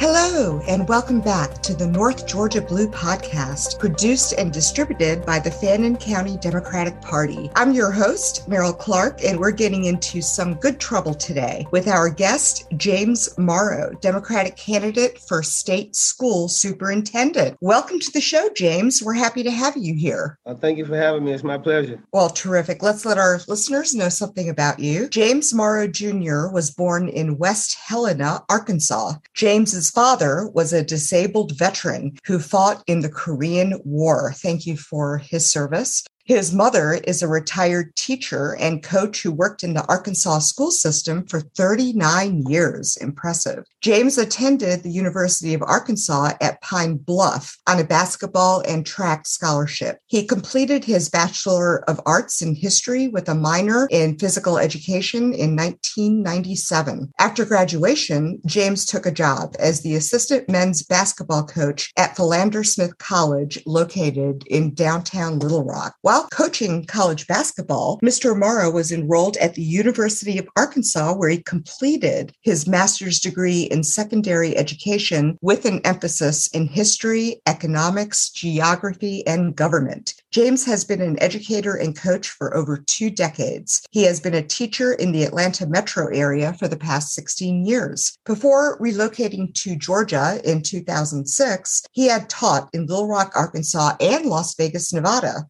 Hello, and welcome back to the North Georgia Blue podcast, produced and distributed by the Fannin County Democratic Party. I'm your host, Meryl Clark, and we're getting into some good trouble today with our guest, James Morrow, Democratic candidate for state school superintendent. Welcome to the show, James. We're happy to have you here. Well, thank you for having me. It's my pleasure. Well, terrific. Let's let our listeners know something about you. James Morrow Jr. was born in West Helena, Arkansas. James's his father was a disabled veteran who fought in the Korean War. Thank you for his service. His mother is a retired teacher and coach who worked in the Arkansas school system for 39 years. Impressive. James attended the University of Arkansas at Pine Bluff on a basketball and track scholarship. He completed his Bachelor of Arts in History with a minor in physical education in 1997. After graduation, James took a job as the assistant men's basketball coach at Philander Smith College located in downtown Little Rock. While while coaching college basketball, Mr. Morrow was enrolled at the University of Arkansas, where he completed his master's degree in secondary education with an emphasis in history, economics, geography, and government. James has been an educator and coach for over two decades. He has been a teacher in the Atlanta metro area for the past 16 years. Before relocating to Georgia in 2006, he had taught in Little Rock, Arkansas and Las Vegas, Nevada.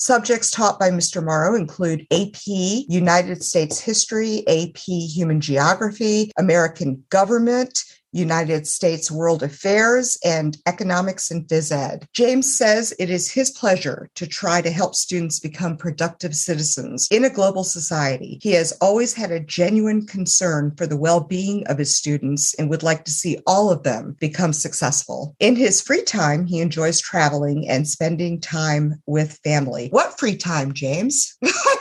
Subjects taught by Mr. Morrow include AP United States History, AP Human Geography, American Government, United States World Affairs, and Economics and Phys Ed. James says it is his pleasure to try to help students become productive citizens in a global society. He has always had a genuine concern for the well being of his students and would like to see all of them become successful. In his free time, he enjoys traveling and spending time with family. What free time, James?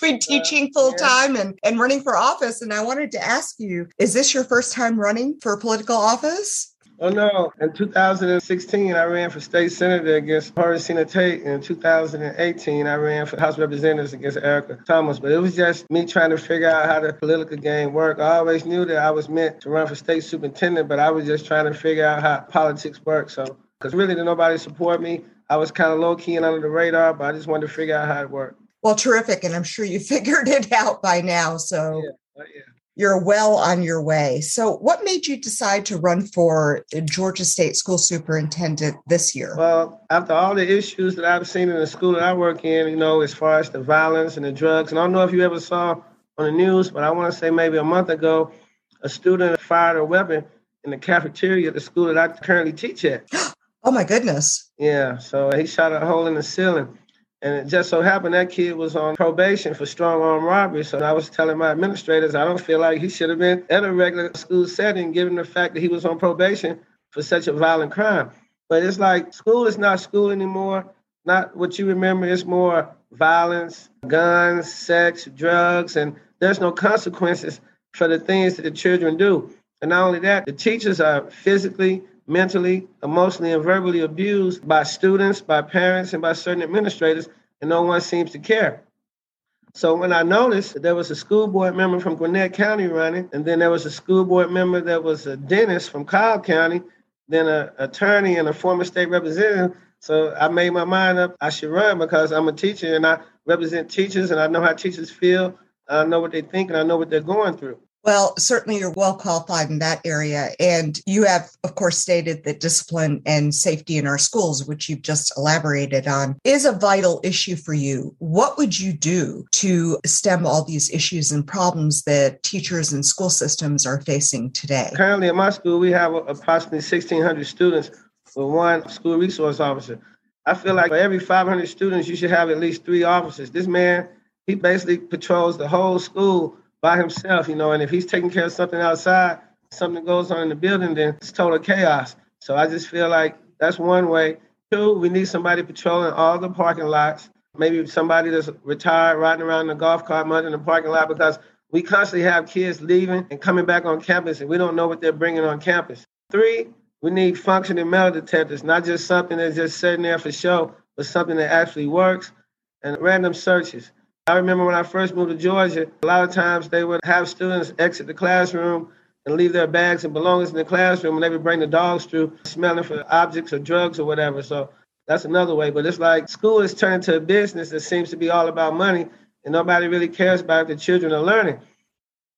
between teaching full time and, and running for office. And I wanted to ask you, is this your first time running for political office? Oh no! In 2016, I ran for state senator against Horacena Tate. In 2018, I ran for House Representatives against Erica Thomas. But it was just me trying to figure out how the political game worked. I always knew that I was meant to run for state superintendent, but I was just trying to figure out how politics work. So, because really, did nobody support me. I was kind of low key and under the radar, but I just wanted to figure out how it worked. Well, terrific, and I'm sure you figured it out by now. So. Yeah. Oh, yeah you're well on your way. So, what made you decide to run for Georgia State School Superintendent this year? Well, after all the issues that I've seen in the school that I work in, you know, as far as the violence and the drugs, and I don't know if you ever saw on the news, but I want to say maybe a month ago, a student fired a weapon in the cafeteria at the school that I currently teach at. Oh my goodness. Yeah, so he shot a hole in the ceiling. And it just so happened that kid was on probation for strong arm robbery. So I was telling my administrators, I don't feel like he should have been in a regular school setting, given the fact that he was on probation for such a violent crime. But it's like school is not school anymore. Not what you remember. It's more violence, guns, sex, drugs, and there's no consequences for the things that the children do. And not only that, the teachers are physically, mentally, emotionally, and verbally abused by students, by parents, and by certain administrators, and no one seems to care. So when I noticed that there was a school board member from Gwinnett County running, and then there was a school board member that was a dentist from Cobb County, then an attorney and a former state representative. So I made my mind up I should run because I'm a teacher and I represent teachers and I know how teachers feel. I know what they think and I know what they're going through. Well, certainly you're well qualified in that area. And you have, of course, stated that discipline and safety in our schools, which you've just elaborated on, is a vital issue for you. What would you do to stem all these issues and problems that teachers and school systems are facing today? Currently, at my school, we have approximately 1,600 students with one school resource officer. I feel like for every 500 students, you should have at least three officers. This man, he basically patrols the whole school by himself, you know, and if he's taking care of something outside, something goes on in the building, then it's total chaos. So I just feel like that's one way. Two, we need somebody patrolling all the parking lots. Maybe somebody that's retired riding around in a golf cart mud in the parking lot because we constantly have kids leaving and coming back on campus and we don't know what they're bringing on campus. Three, we need functioning metal detectors, not just something that's just sitting there for show, but something that actually works. And random searches. I remember when I first moved to Georgia, a lot of times they would have students exit the classroom and leave their bags and belongings in the classroom and they would bring the dogs through smelling for objects or drugs or whatever. So that's another way. But it's like school is turned to a business that seems to be all about money and nobody really cares about the children are learning.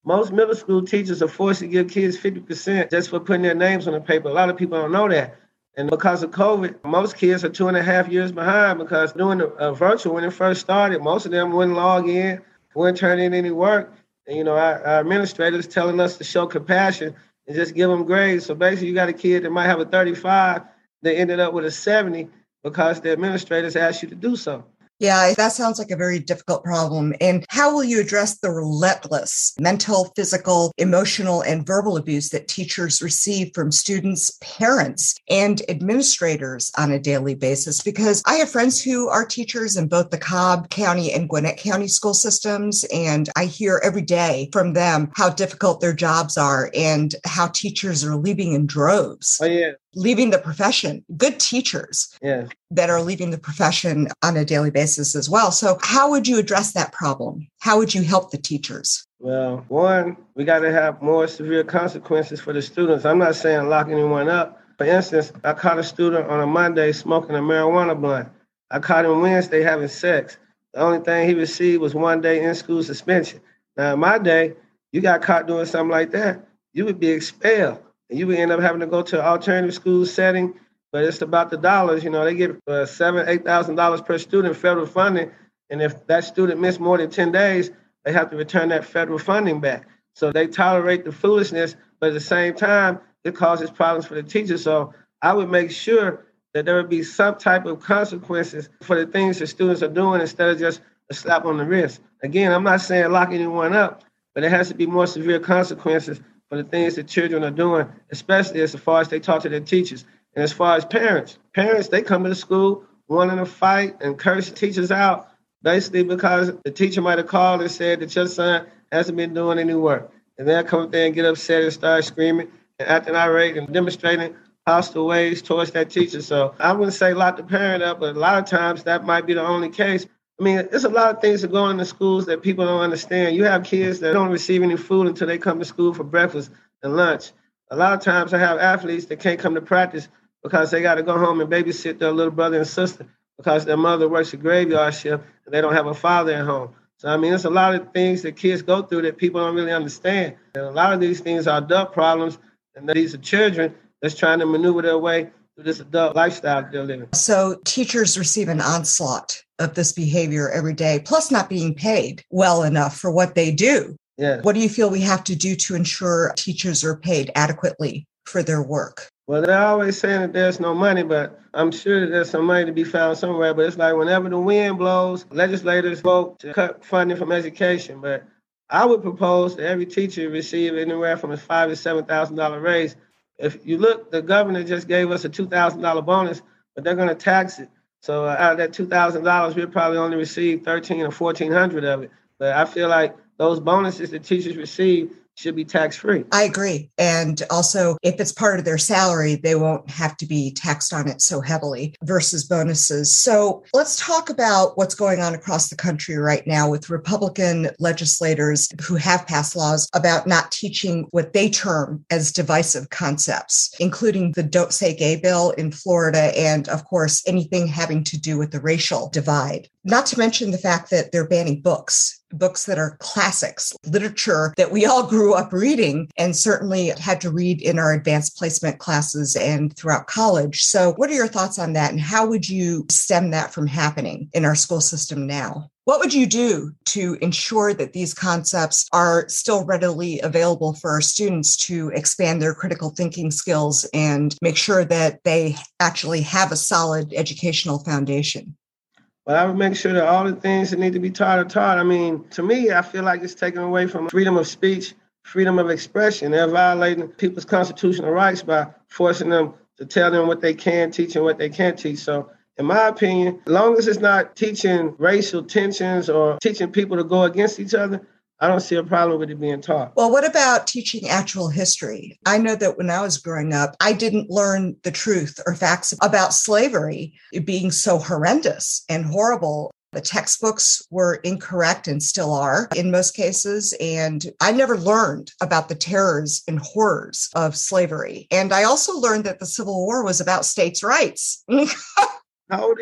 Most middle school teachers are forced to give kids 50% just for putting their names on the paper. A lot of people don't know that. And because of COVID, most kids are two and a half years behind because doing the uh, virtual when it first started, most of them wouldn't log in, wouldn't turn in any work. And, you know, our, our administrators telling us to show compassion and just give them grades. So basically, you got a kid that might have a 35 that ended up with a 70 because the administrators asked you to do so. Yeah, that sounds like a very difficult problem. And how will you address the relentless mental, physical, emotional, and verbal abuse that teachers receive from students, parents, and administrators on a daily basis? Because I have friends who are teachers in both the Cobb County and Gwinnett County school systems. And I hear every day from them how difficult their jobs are and how teachers are leaving in droves. Oh, yeah leaving the profession, good teachers yeah. that are leaving the profession on a daily basis as well. So, how would you address that problem? How would you help the teachers? Well, one, we got to have more severe consequences for the students. I'm not saying lock anyone up. For instance, I caught a student on a Monday smoking a marijuana blunt. I caught him Wednesday having sex. The only thing he received was one day in school suspension. Now, in my day, you got caught doing something like that, you would be expelled you would end up having to go to an alternative school setting. But it's about the dollars. You know, they get uh, seven, eight thousand dollars per student federal funding, and if that student missed more than ten days, they have to return that federal funding back. So they tolerate the foolishness, but at the same time, it causes problems for the teachers. So I would make sure that there would be some type of consequences for the things that students are doing instead of just a slap on the wrist. Again, I'm not saying lock anyone up, but it has to be more severe consequences for the things that children are doing, especially as far as they talk to their teachers. And as far as parents, parents, they come to school wanting to fight and curse teachers out, basically because the teacher might have called and said that your son hasn't been doing any work. And they'll come up there and get upset and start screaming and acting irate and demonstrating hostile ways towards that teacher. So I wouldn't say lock the parent up, but a lot of times that might be the only case. I mean, there's a lot of things that go on in schools that people don't understand. You have kids that don't receive any food until they come to school for breakfast and lunch. A lot of times I have athletes that can't come to practice because they got to go home and babysit their little brother and sister because their mother works a graveyard shift and they don't have a father at home. So, I mean, there's a lot of things that kids go through that people don't really understand. And a lot of these things are adult problems, and these are children that's trying to maneuver their way this adult lifestyle they're living. So, teachers receive an onslaught of this behavior every day, plus not being paid well enough for what they do. Yeah. What do you feel we have to do to ensure teachers are paid adequately for their work? Well, they're always saying that there's no money, but I'm sure that there's some money to be found somewhere. But it's like whenever the wind blows, legislators vote to cut funding from education. But I would propose that every teacher receive anywhere from a five to seven thousand dollar raise. If you look, the governor just gave us a two thousand dollar bonus, but they're going to tax it. So uh, out of that two thousand dollars, we'll probably only receive thirteen or fourteen hundred of it. But I feel like those bonuses that teachers receive should be tax free. I agree. And also, if it's part of their salary, they won't have to be taxed on it so heavily versus bonuses. So let's talk about what's going on across the country right now with Republican legislators who have passed laws about not teaching what they term as divisive concepts, including the Don't Say Gay bill in Florida, and of course, anything having to do with the racial divide. Not to mention the fact that they're banning books books that are classics, literature that we all grew up reading and certainly had to read in our advanced placement classes and throughout college. So, what are your thoughts on that? And how would you stem that from happening in our school system now? What would you do to ensure that these concepts are still readily available for our students to expand their critical thinking skills and make sure that they actually have a solid educational foundation? But I would make sure that all the things that need to be taught are taught. I mean, to me, I feel like it's taken away from freedom of speech, freedom of expression. They're violating people's constitutional rights by forcing them to tell them what they can teach and what they can't teach. So, in my opinion, as long as it's not teaching racial tensions or teaching people to go against each other, I don't see a problem with it being taught. Well, what about teaching actual history? I know that when I was growing up, I didn't learn the truth or facts about slavery being so horrendous and horrible The textbooks were incorrect and still are in most cases. And I never learned about the terrors and horrors of slavery. And I also learned that the Civil War was about states' rights. How old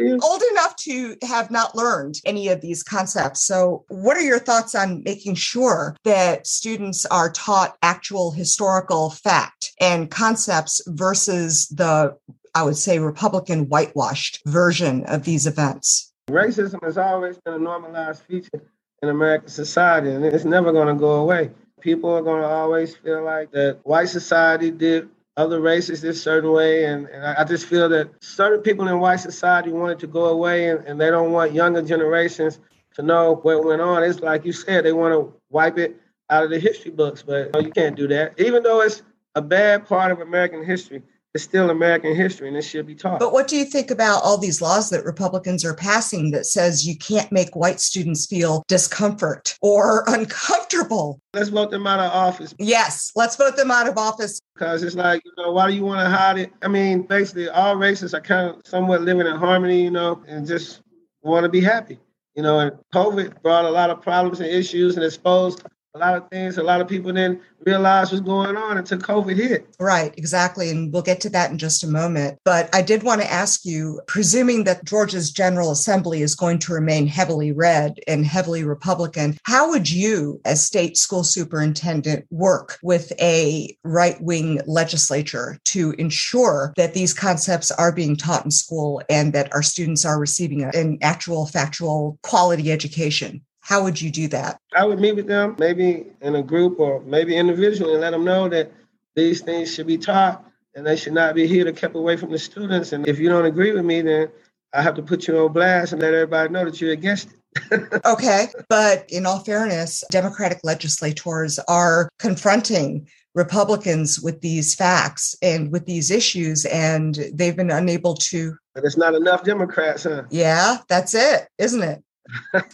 enough to have not learned any of these concepts. So, what are your thoughts on making sure that students are taught actual historical fact and concepts versus the, I would say, Republican whitewashed version of these events? Racism has always been a normalized feature in American society, and it's never going to go away. People are going to always feel like that white society did other races this certain way. And, and I, just feel that certain people in white society wanted to go away and, and they don't want younger generations to know what went on. It's like you said, they want to wipe it out of the history books, but you, know, you can't do that. Even though it's a bad part of American history, it's still American history and it should be taught. But what do you think about all these laws that Republicans are passing that says you can't make white students feel discomfort or uncomfortable? Let's vote them out of office. Yes, let's vote them out of office. Because it's like, you know, why do you want to hide it? I mean, basically, all races are kind of somewhat living in harmony, you know, and just want to be happy. You know, and COVID brought a lot of problems and issues and exposed a lot of things a lot of people didn't realize was going on until COVID hit. Right, exactly. And we'll get to that in just a moment. But I did want to ask you, presuming that Georgia's General Assembly is going to remain heavily red and heavily Republican, how would you, as state school superintendent, work with a right wing legislature to ensure that these concepts are being taught in school and that our students are receiving an actual factual quality education? How would you do that? I would meet with them, maybe in a group or maybe individually, and let them know that these things should be taught and they should not be here to kept away from the students. And if you don't agree with me, then I have to put you on blast and let everybody know that you're against it. okay. But in all fairness, Democratic legislators are confronting Republicans with these facts and with these issues, and they've been unable to. But it's not enough Democrats, huh? Yeah, that's it, isn't it?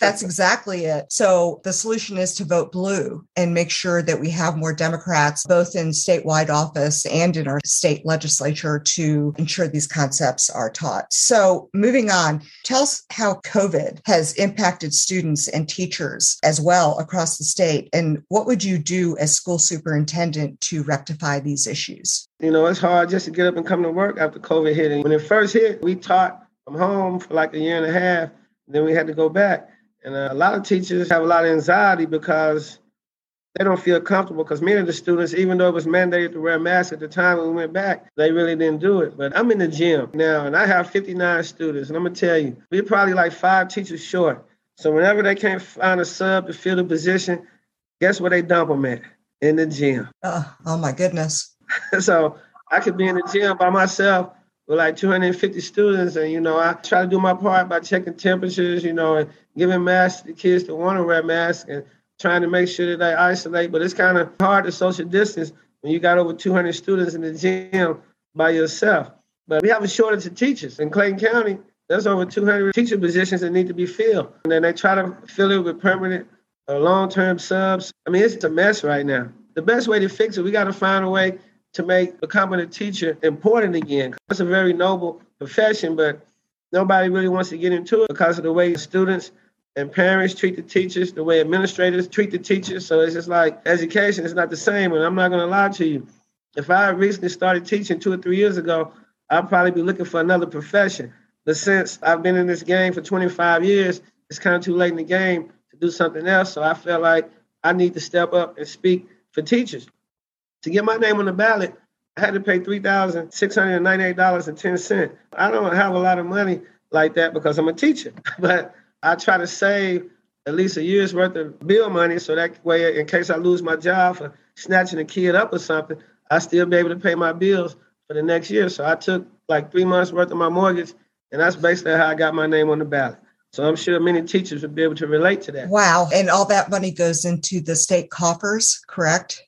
That's exactly it. So the solution is to vote blue and make sure that we have more Democrats, both in statewide office and in our state legislature, to ensure these concepts are taught. So moving on, tell us how COVID has impacted students and teachers as well across the state. And what would you do as school superintendent to rectify these issues? You know, it's hard just to get up and come to work after COVID hit. And when it first hit, we taught from home for like a year and a half then we had to go back. And uh, a lot of teachers have a lot of anxiety because they don't feel comfortable because many of the students, even though it was mandated to wear a mask at the time when we went back, they really didn't do it. But I'm in the gym now and I have 59 students. And I'm going to tell you, we're probably like five teachers short. So whenever they can't find a sub to fill the position, guess where they dump them at? In the gym. Uh, oh my goodness. so I could be in the gym by myself with like 250 students. And, you know, I try to do my part by checking temperatures, you know, and giving masks to kids that want to wear masks and trying to make sure that they isolate. But it's kind of hard to social distance when you got over 200 students in the gym by yourself. But we have a shortage of teachers in Clayton County. There's over 200 teacher positions that need to be filled. And then they try to fill it with permanent or long-term subs. I mean, it's a mess right now. The best way to fix it, we got to find a way to make becoming a teacher important again. It's a very noble profession, but nobody really wants to get into it because of the way students and parents treat the teachers, the way administrators treat the teachers. So it's just like education is not the same. And I'm not going to lie to you. If I recently started teaching two or three years ago, I'd probably be looking for another profession. But since I've been in this game for 25 years, it's kind of too late in the game to do something else. So I felt like I need to step up and speak for teachers. To get my name on the ballot, I had to pay $3,698.10. I don't have a lot of money like that because I'm a teacher, but I try to save at least a year's worth of bill money so that way, in case I lose my job for snatching a kid up or something, I still be able to pay my bills for the next year. So I took like three months worth of my mortgage, and that's basically how I got my name on the ballot. So I'm sure many teachers would be able to relate to that. Wow. And all that money goes into the state coffers, correct?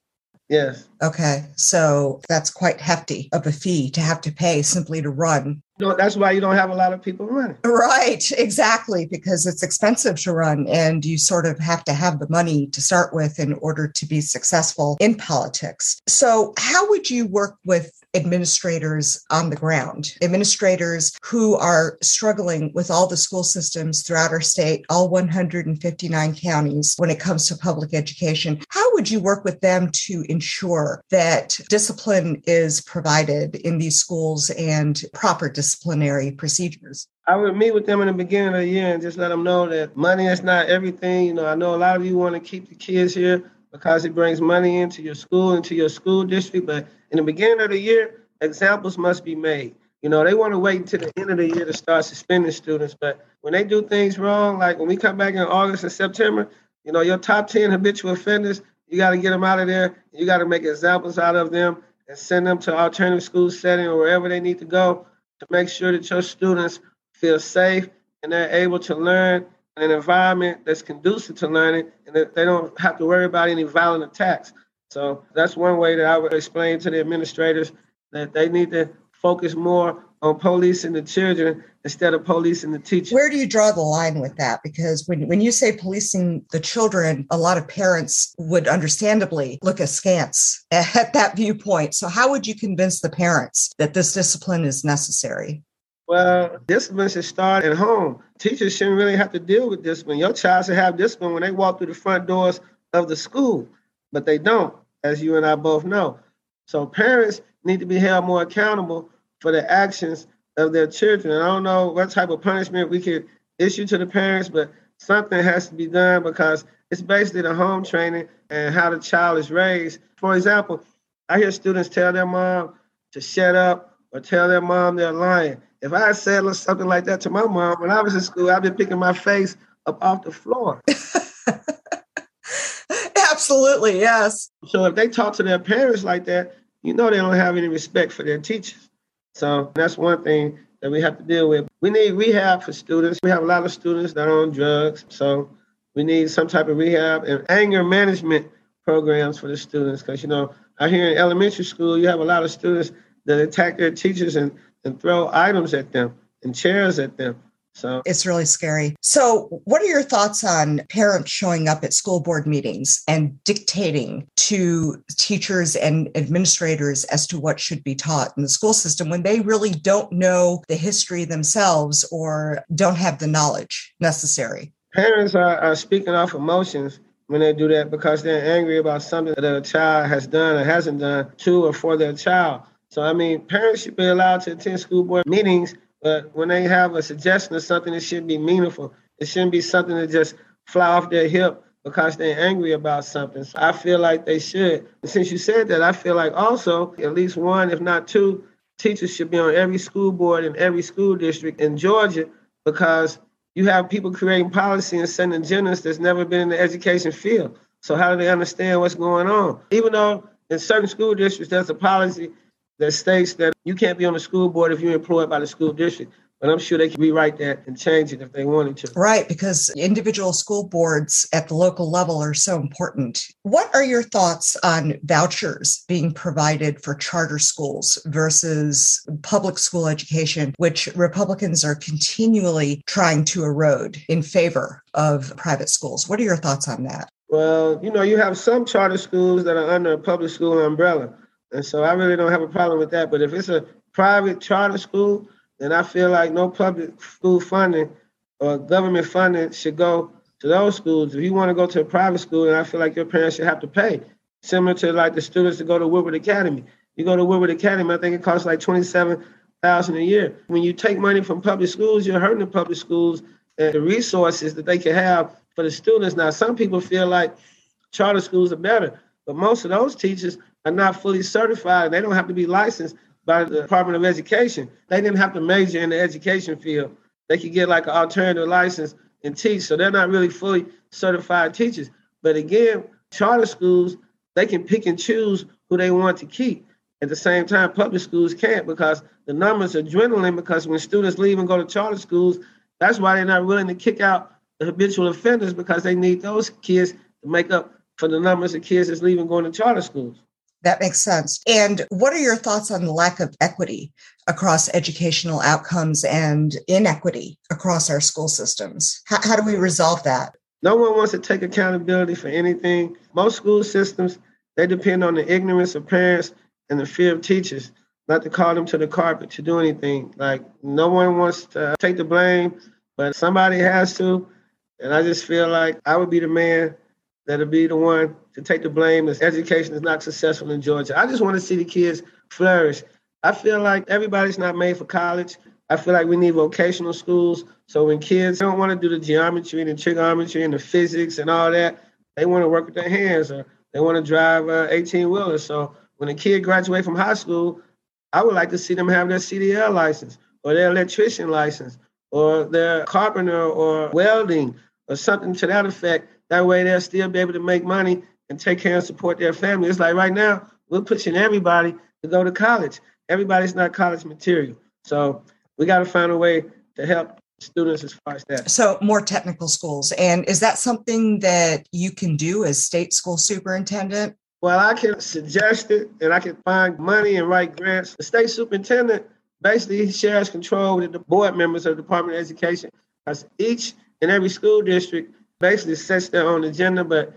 Yes. Okay. So that's quite hefty of a fee to have to pay simply to run. No, that's why you don't have a lot of people running. Right, exactly, because it's expensive to run and you sort of have to have the money to start with in order to be successful in politics. So, how would you work with administrators on the ground, administrators who are struggling with all the school systems throughout our state, all 159 counties when it comes to public education. How would you work with them to ensure that discipline is provided in these schools and proper disciplinary procedures? I would meet with them in the beginning of the year and just let them know that money is not everything. You know, I know a lot of you want to keep the kids here because it brings money into your school, into your school district, but in the beginning of the year, examples must be made. You know, they want to wait until the end of the year to start suspending students. But when they do things wrong, like when we come back in August and September, you know, your top 10 habitual offenders, you got to get them out of there. You got to make examples out of them and send them to alternative school setting or wherever they need to go to make sure that your students feel safe and they're able to learn in an environment that's conducive to learning and that they don't have to worry about any violent attacks. So that's one way that I would explain to the administrators that they need to focus more on policing the children instead of policing the teachers. Where do you draw the line with that? Because when, when you say policing the children, a lot of parents would understandably look askance at that viewpoint. So, how would you convince the parents that this discipline is necessary? Well, discipline should start at home. Teachers shouldn't really have to deal with discipline. Your child should have discipline when they walk through the front doors of the school, but they don't, as you and I both know. So parents need to be held more accountable for the actions of their children. And I don't know what type of punishment we could issue to the parents, but something has to be done because it's basically the home training and how the child is raised. For example, I hear students tell their mom to shut up or tell their mom they're lying. If I said something like that to my mom when I was in school, I'd be picking my face up off the floor. Absolutely, yes. So if they talk to their parents like that, you know they don't have any respect for their teachers. So that's one thing that we have to deal with. We need rehab for students. We have a lot of students that are on drugs. So we need some type of rehab and anger management programs for the students. Because, you know, out here in elementary school, you have a lot of students that attack their teachers and, and throw items at them and chairs at them. So it's really scary. So, what are your thoughts on parents showing up at school board meetings and dictating to teachers and administrators as to what should be taught in the school system when they really don't know the history themselves or don't have the knowledge necessary? Parents are, are speaking off emotions when they do that because they're angry about something that a child has done or hasn't done to or for their child. So, I mean, parents should be allowed to attend school board meetings but when they have a suggestion of something, it should be meaningful. It shouldn't be something that just fly off their hip because they're angry about something. So I feel like they should. And since you said that, I feel like also at least one, if not two, teachers should be on every school board in every school district in Georgia because you have people creating policy and sending agendas that's never been in the education field. So how do they understand what's going on? Even though in certain school districts there's a policy that states that you can't be on the school board if you're employed by the school district. But I'm sure they can rewrite that and change it if they wanted to. Right, because individual school boards at the local level are so important. What are your thoughts on vouchers being provided for charter schools versus public school education, which Republicans are continually trying to erode in favor of private schools? What are your thoughts on that? Well, you know, you have some charter schools that are under a public school umbrella. And so I really don't have a problem with that. But if it's a private charter school, then I feel like no public school funding or government funding should go to those schools. If you want to go to a private school, then I feel like your parents should have to pay. Similar to like the students that go to Woodward Academy. You go to Woodward Academy, I think it costs like twenty-seven thousand a year. When you take money from public schools, you're hurting the public schools and the resources that they can have for the students. Now, some people feel like charter schools are better, but most of those teachers are not fully certified. They don't have to be licensed by the Department of Education. They didn't have to major in the education field. They could get like an alternative license and teach. So they're not really fully certified teachers. But again, charter schools, they can pick and choose who they want to keep. At the same time, public schools can't because the numbers are dwindling because when students leave and go to charter schools, that's why they're not willing to kick out the habitual offenders because they need those kids to make up for the numbers of kids that's leaving going to charter schools. That makes sense. And what are your thoughts on the lack of equity across educational outcomes and inequity across our school systems? How, how do we resolve that? No one wants to take accountability for anything. Most school systems, they depend on the ignorance of parents and the fear of teachers not to call them to the carpet to do anything. Like no one wants to take the blame, but somebody has to. And I just feel like I would be the man that'll be the one to take the blame if education is not successful in Georgia. I just want to see the kids flourish. I feel like everybody's not made for college. I feel like we need vocational schools. So when kids don't want to do the geometry and the trigonometry and the physics and all that, they want to work with their hands or they want to drive 18 wheelers. So when a kid graduates from high school, I would like to see them have their CDL license or their electrician license or their carpenter or welding or something to that effect. That way they'll still be able to make money and take care and support their family. It's like right now, we're pushing everybody to go to college. Everybody's not college material. So we got to find a way to help students as far as that. So more technical schools. And is that something that you can do as state school superintendent? Well, I can suggest it and I can find money and write grants. The state superintendent basically shares control with the board members of the Department of Education because each and every school district basically sets their own agenda, but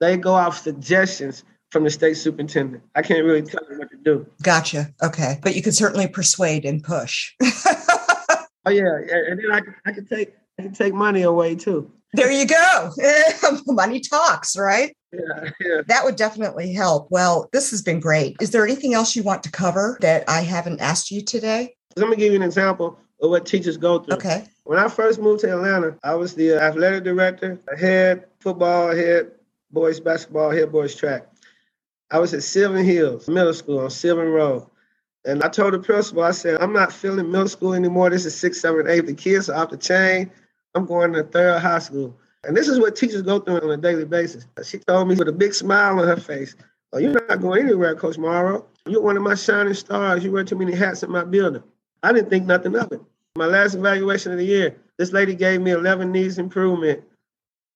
they go off suggestions from the state superintendent. I can't really tell them what to do. Gotcha. Okay. But you can certainly persuade and push. oh yeah. And then I, I can take I can take money away too. There you go. money talks, right? Yeah, yeah. That would definitely help. Well, this has been great. Is there anything else you want to cover that I haven't asked you today? Let me give you an example of what teachers go through. Okay. When I first moved to Atlanta, I was the athletic director, head football, head boys basketball, head boys track. I was at Sylvan Hills Middle School on Sylvan Road. And I told the principal, I said, I'm not feeling middle school anymore. This is sixth, seventh, eighth. The kids are off the chain. I'm going to third high school. And this is what teachers go through on a daily basis. She told me with a big smile on her face, Oh, you're not going anywhere, Coach Morrow. You're one of my shining stars. You wear too many hats in my building. I didn't think nothing of it. My last evaluation of the year, this lady gave me 11 needs improvement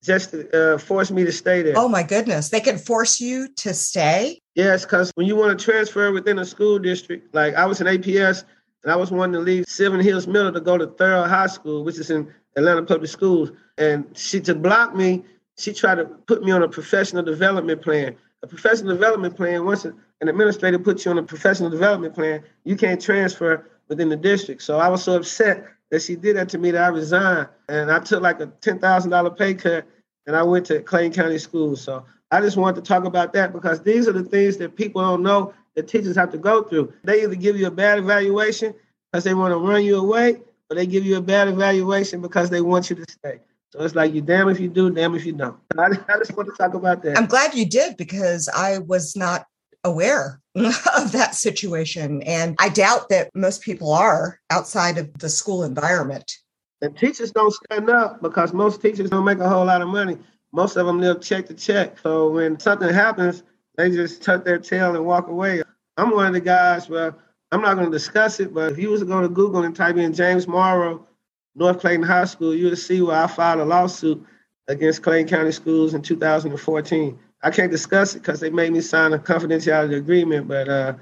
just to uh, force me to stay there. Oh my goodness. They can force you to stay? Yes, because when you want to transfer within a school district, like I was in APS and I was wanting to leave Sylvan Hills Middle to go to Therrell High School, which is in Atlanta Public Schools. And she, to block me, she tried to put me on a professional development plan. A professional development plan, once an administrator puts you on a professional development plan, you can't transfer within the district. So I was so upset that she did that to me that I resigned. And I took like a $10,000 pay cut and I went to Clayton County Schools. So I just wanted to talk about that because these are the things that people don't know that teachers have to go through. They either give you a bad evaluation because they want to run you away, or they give you a bad evaluation because they want you to stay. So it's like you damn if you do, damn if you don't. I, I just want to talk about that. I'm glad you did because I was not aware of that situation. And I doubt that most people are outside of the school environment. And teachers don't stand up because most teachers don't make a whole lot of money. Most of them live check to check. So when something happens, they just tuck their tail and walk away. I'm one of the guys where I'm not going to discuss it, but if you was to go to Google and type in James Morrow, North Clayton High School, you would see where I filed a lawsuit against Clayton County Schools in 2014. I can't discuss it because they made me sign a confidentiality agreement, but uh,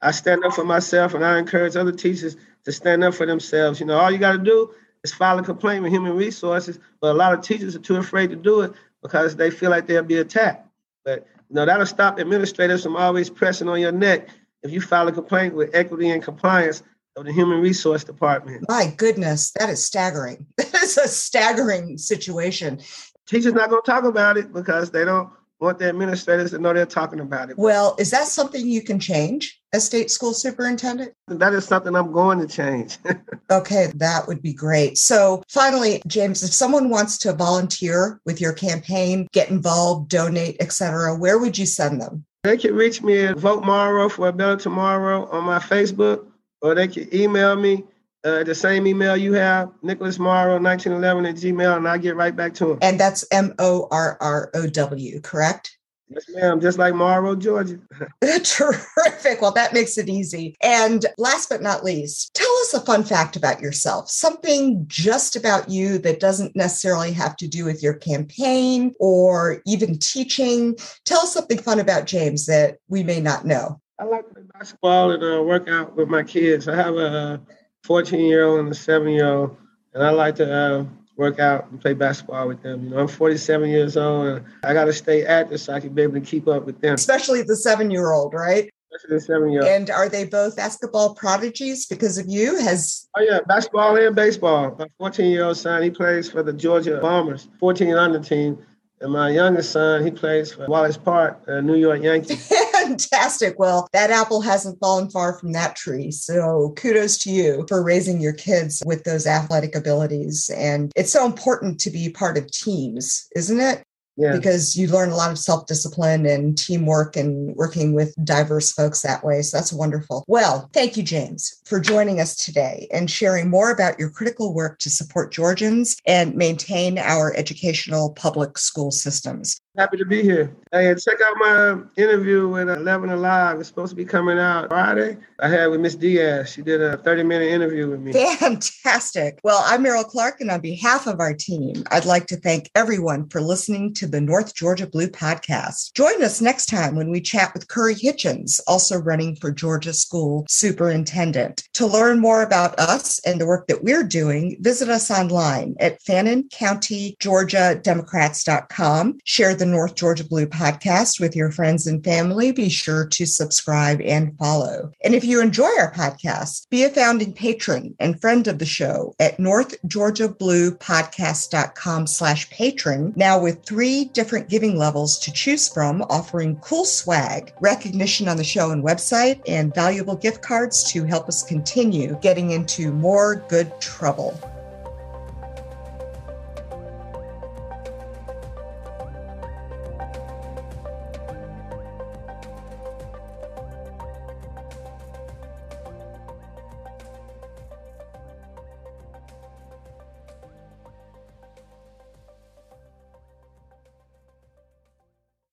I stand up for myself and I encourage other teachers to stand up for themselves. You know, all you got to do is file a complaint with Human Resources, but a lot of teachers are too afraid to do it because they feel like they'll be attacked. But you know, that'll stop administrators from always pressing on your neck if you file a complaint with equity and compliance of the Human Resource Department. My goodness, that is staggering. That is a staggering situation. Teachers not going to talk about it because they don't want the administrators to know they're talking about it. Well, is that something you can change as state school superintendent? That is something I'm going to change. okay, that would be great. So, finally, James, if someone wants to volunteer with your campaign, get involved, donate, etc., where would you send them? They can reach me at Vote Morrow for a Better Tomorrow on my Facebook, or they can email me uh, the same email you have, Nicholas Morrow, 1911 at Gmail, and I'll get right back to him. And that's M O R R O W, correct? Yes, ma'am. Just like Morrow, Georgia. Terrific. Well, that makes it easy. And last but not least, tell us a fun fact about yourself, something just about you that doesn't necessarily have to do with your campaign or even teaching. Tell us something fun about James that we may not know. I like to play basketball and uh, work out with my kids. I have a 14 year old and a seven year old, and I like to uh, work out and play basketball with them. You know, I'm 47 years old and I got to stay active so I can be able to keep up with them. Especially the seven year old, right? Especially the seven year old. And are they both basketball prodigies because of you? Has Oh yeah, basketball and baseball. My 14 year old son, he plays for the Georgia Bombers, 14 under team. And my youngest son, he plays for Wallace Park, uh, New York Yankees. Fantastic. Well, that apple hasn't fallen far from that tree. So kudos to you for raising your kids with those athletic abilities. And it's so important to be part of teams, isn't it? Yeah. because you learn a lot of self discipline and teamwork and working with diverse folks that way. So that's wonderful. Well, thank you, James, for joining us today and sharing more about your critical work to support Georgians and maintain our educational public school systems. Happy to be here. Hey, check out my interview with uh, 11 Alive. It's supposed to be coming out Friday. I had with Miss Diaz. She did a 30 minute interview with me. Fantastic. Well, I'm Meryl Clark, and on behalf of our team, I'd like to thank everyone for listening to the North Georgia Blue podcast. Join us next time when we chat with Currey Hitchens, also running for Georgia School Superintendent. To learn more about us and the work that we're doing, visit us online at FanninCountyGeorgiaDemocrats.com. Share the North Georgia Blue podcast with your friends and family. Be sure to subscribe and follow. And if you enjoy our podcast, be a founding patron and friend of the show at northgeorgiabluepodcast.com slash patron. Now with three different giving levels to choose from, offering cool swag, recognition on the show and website, and valuable gift cards to help us continue getting into more good trouble.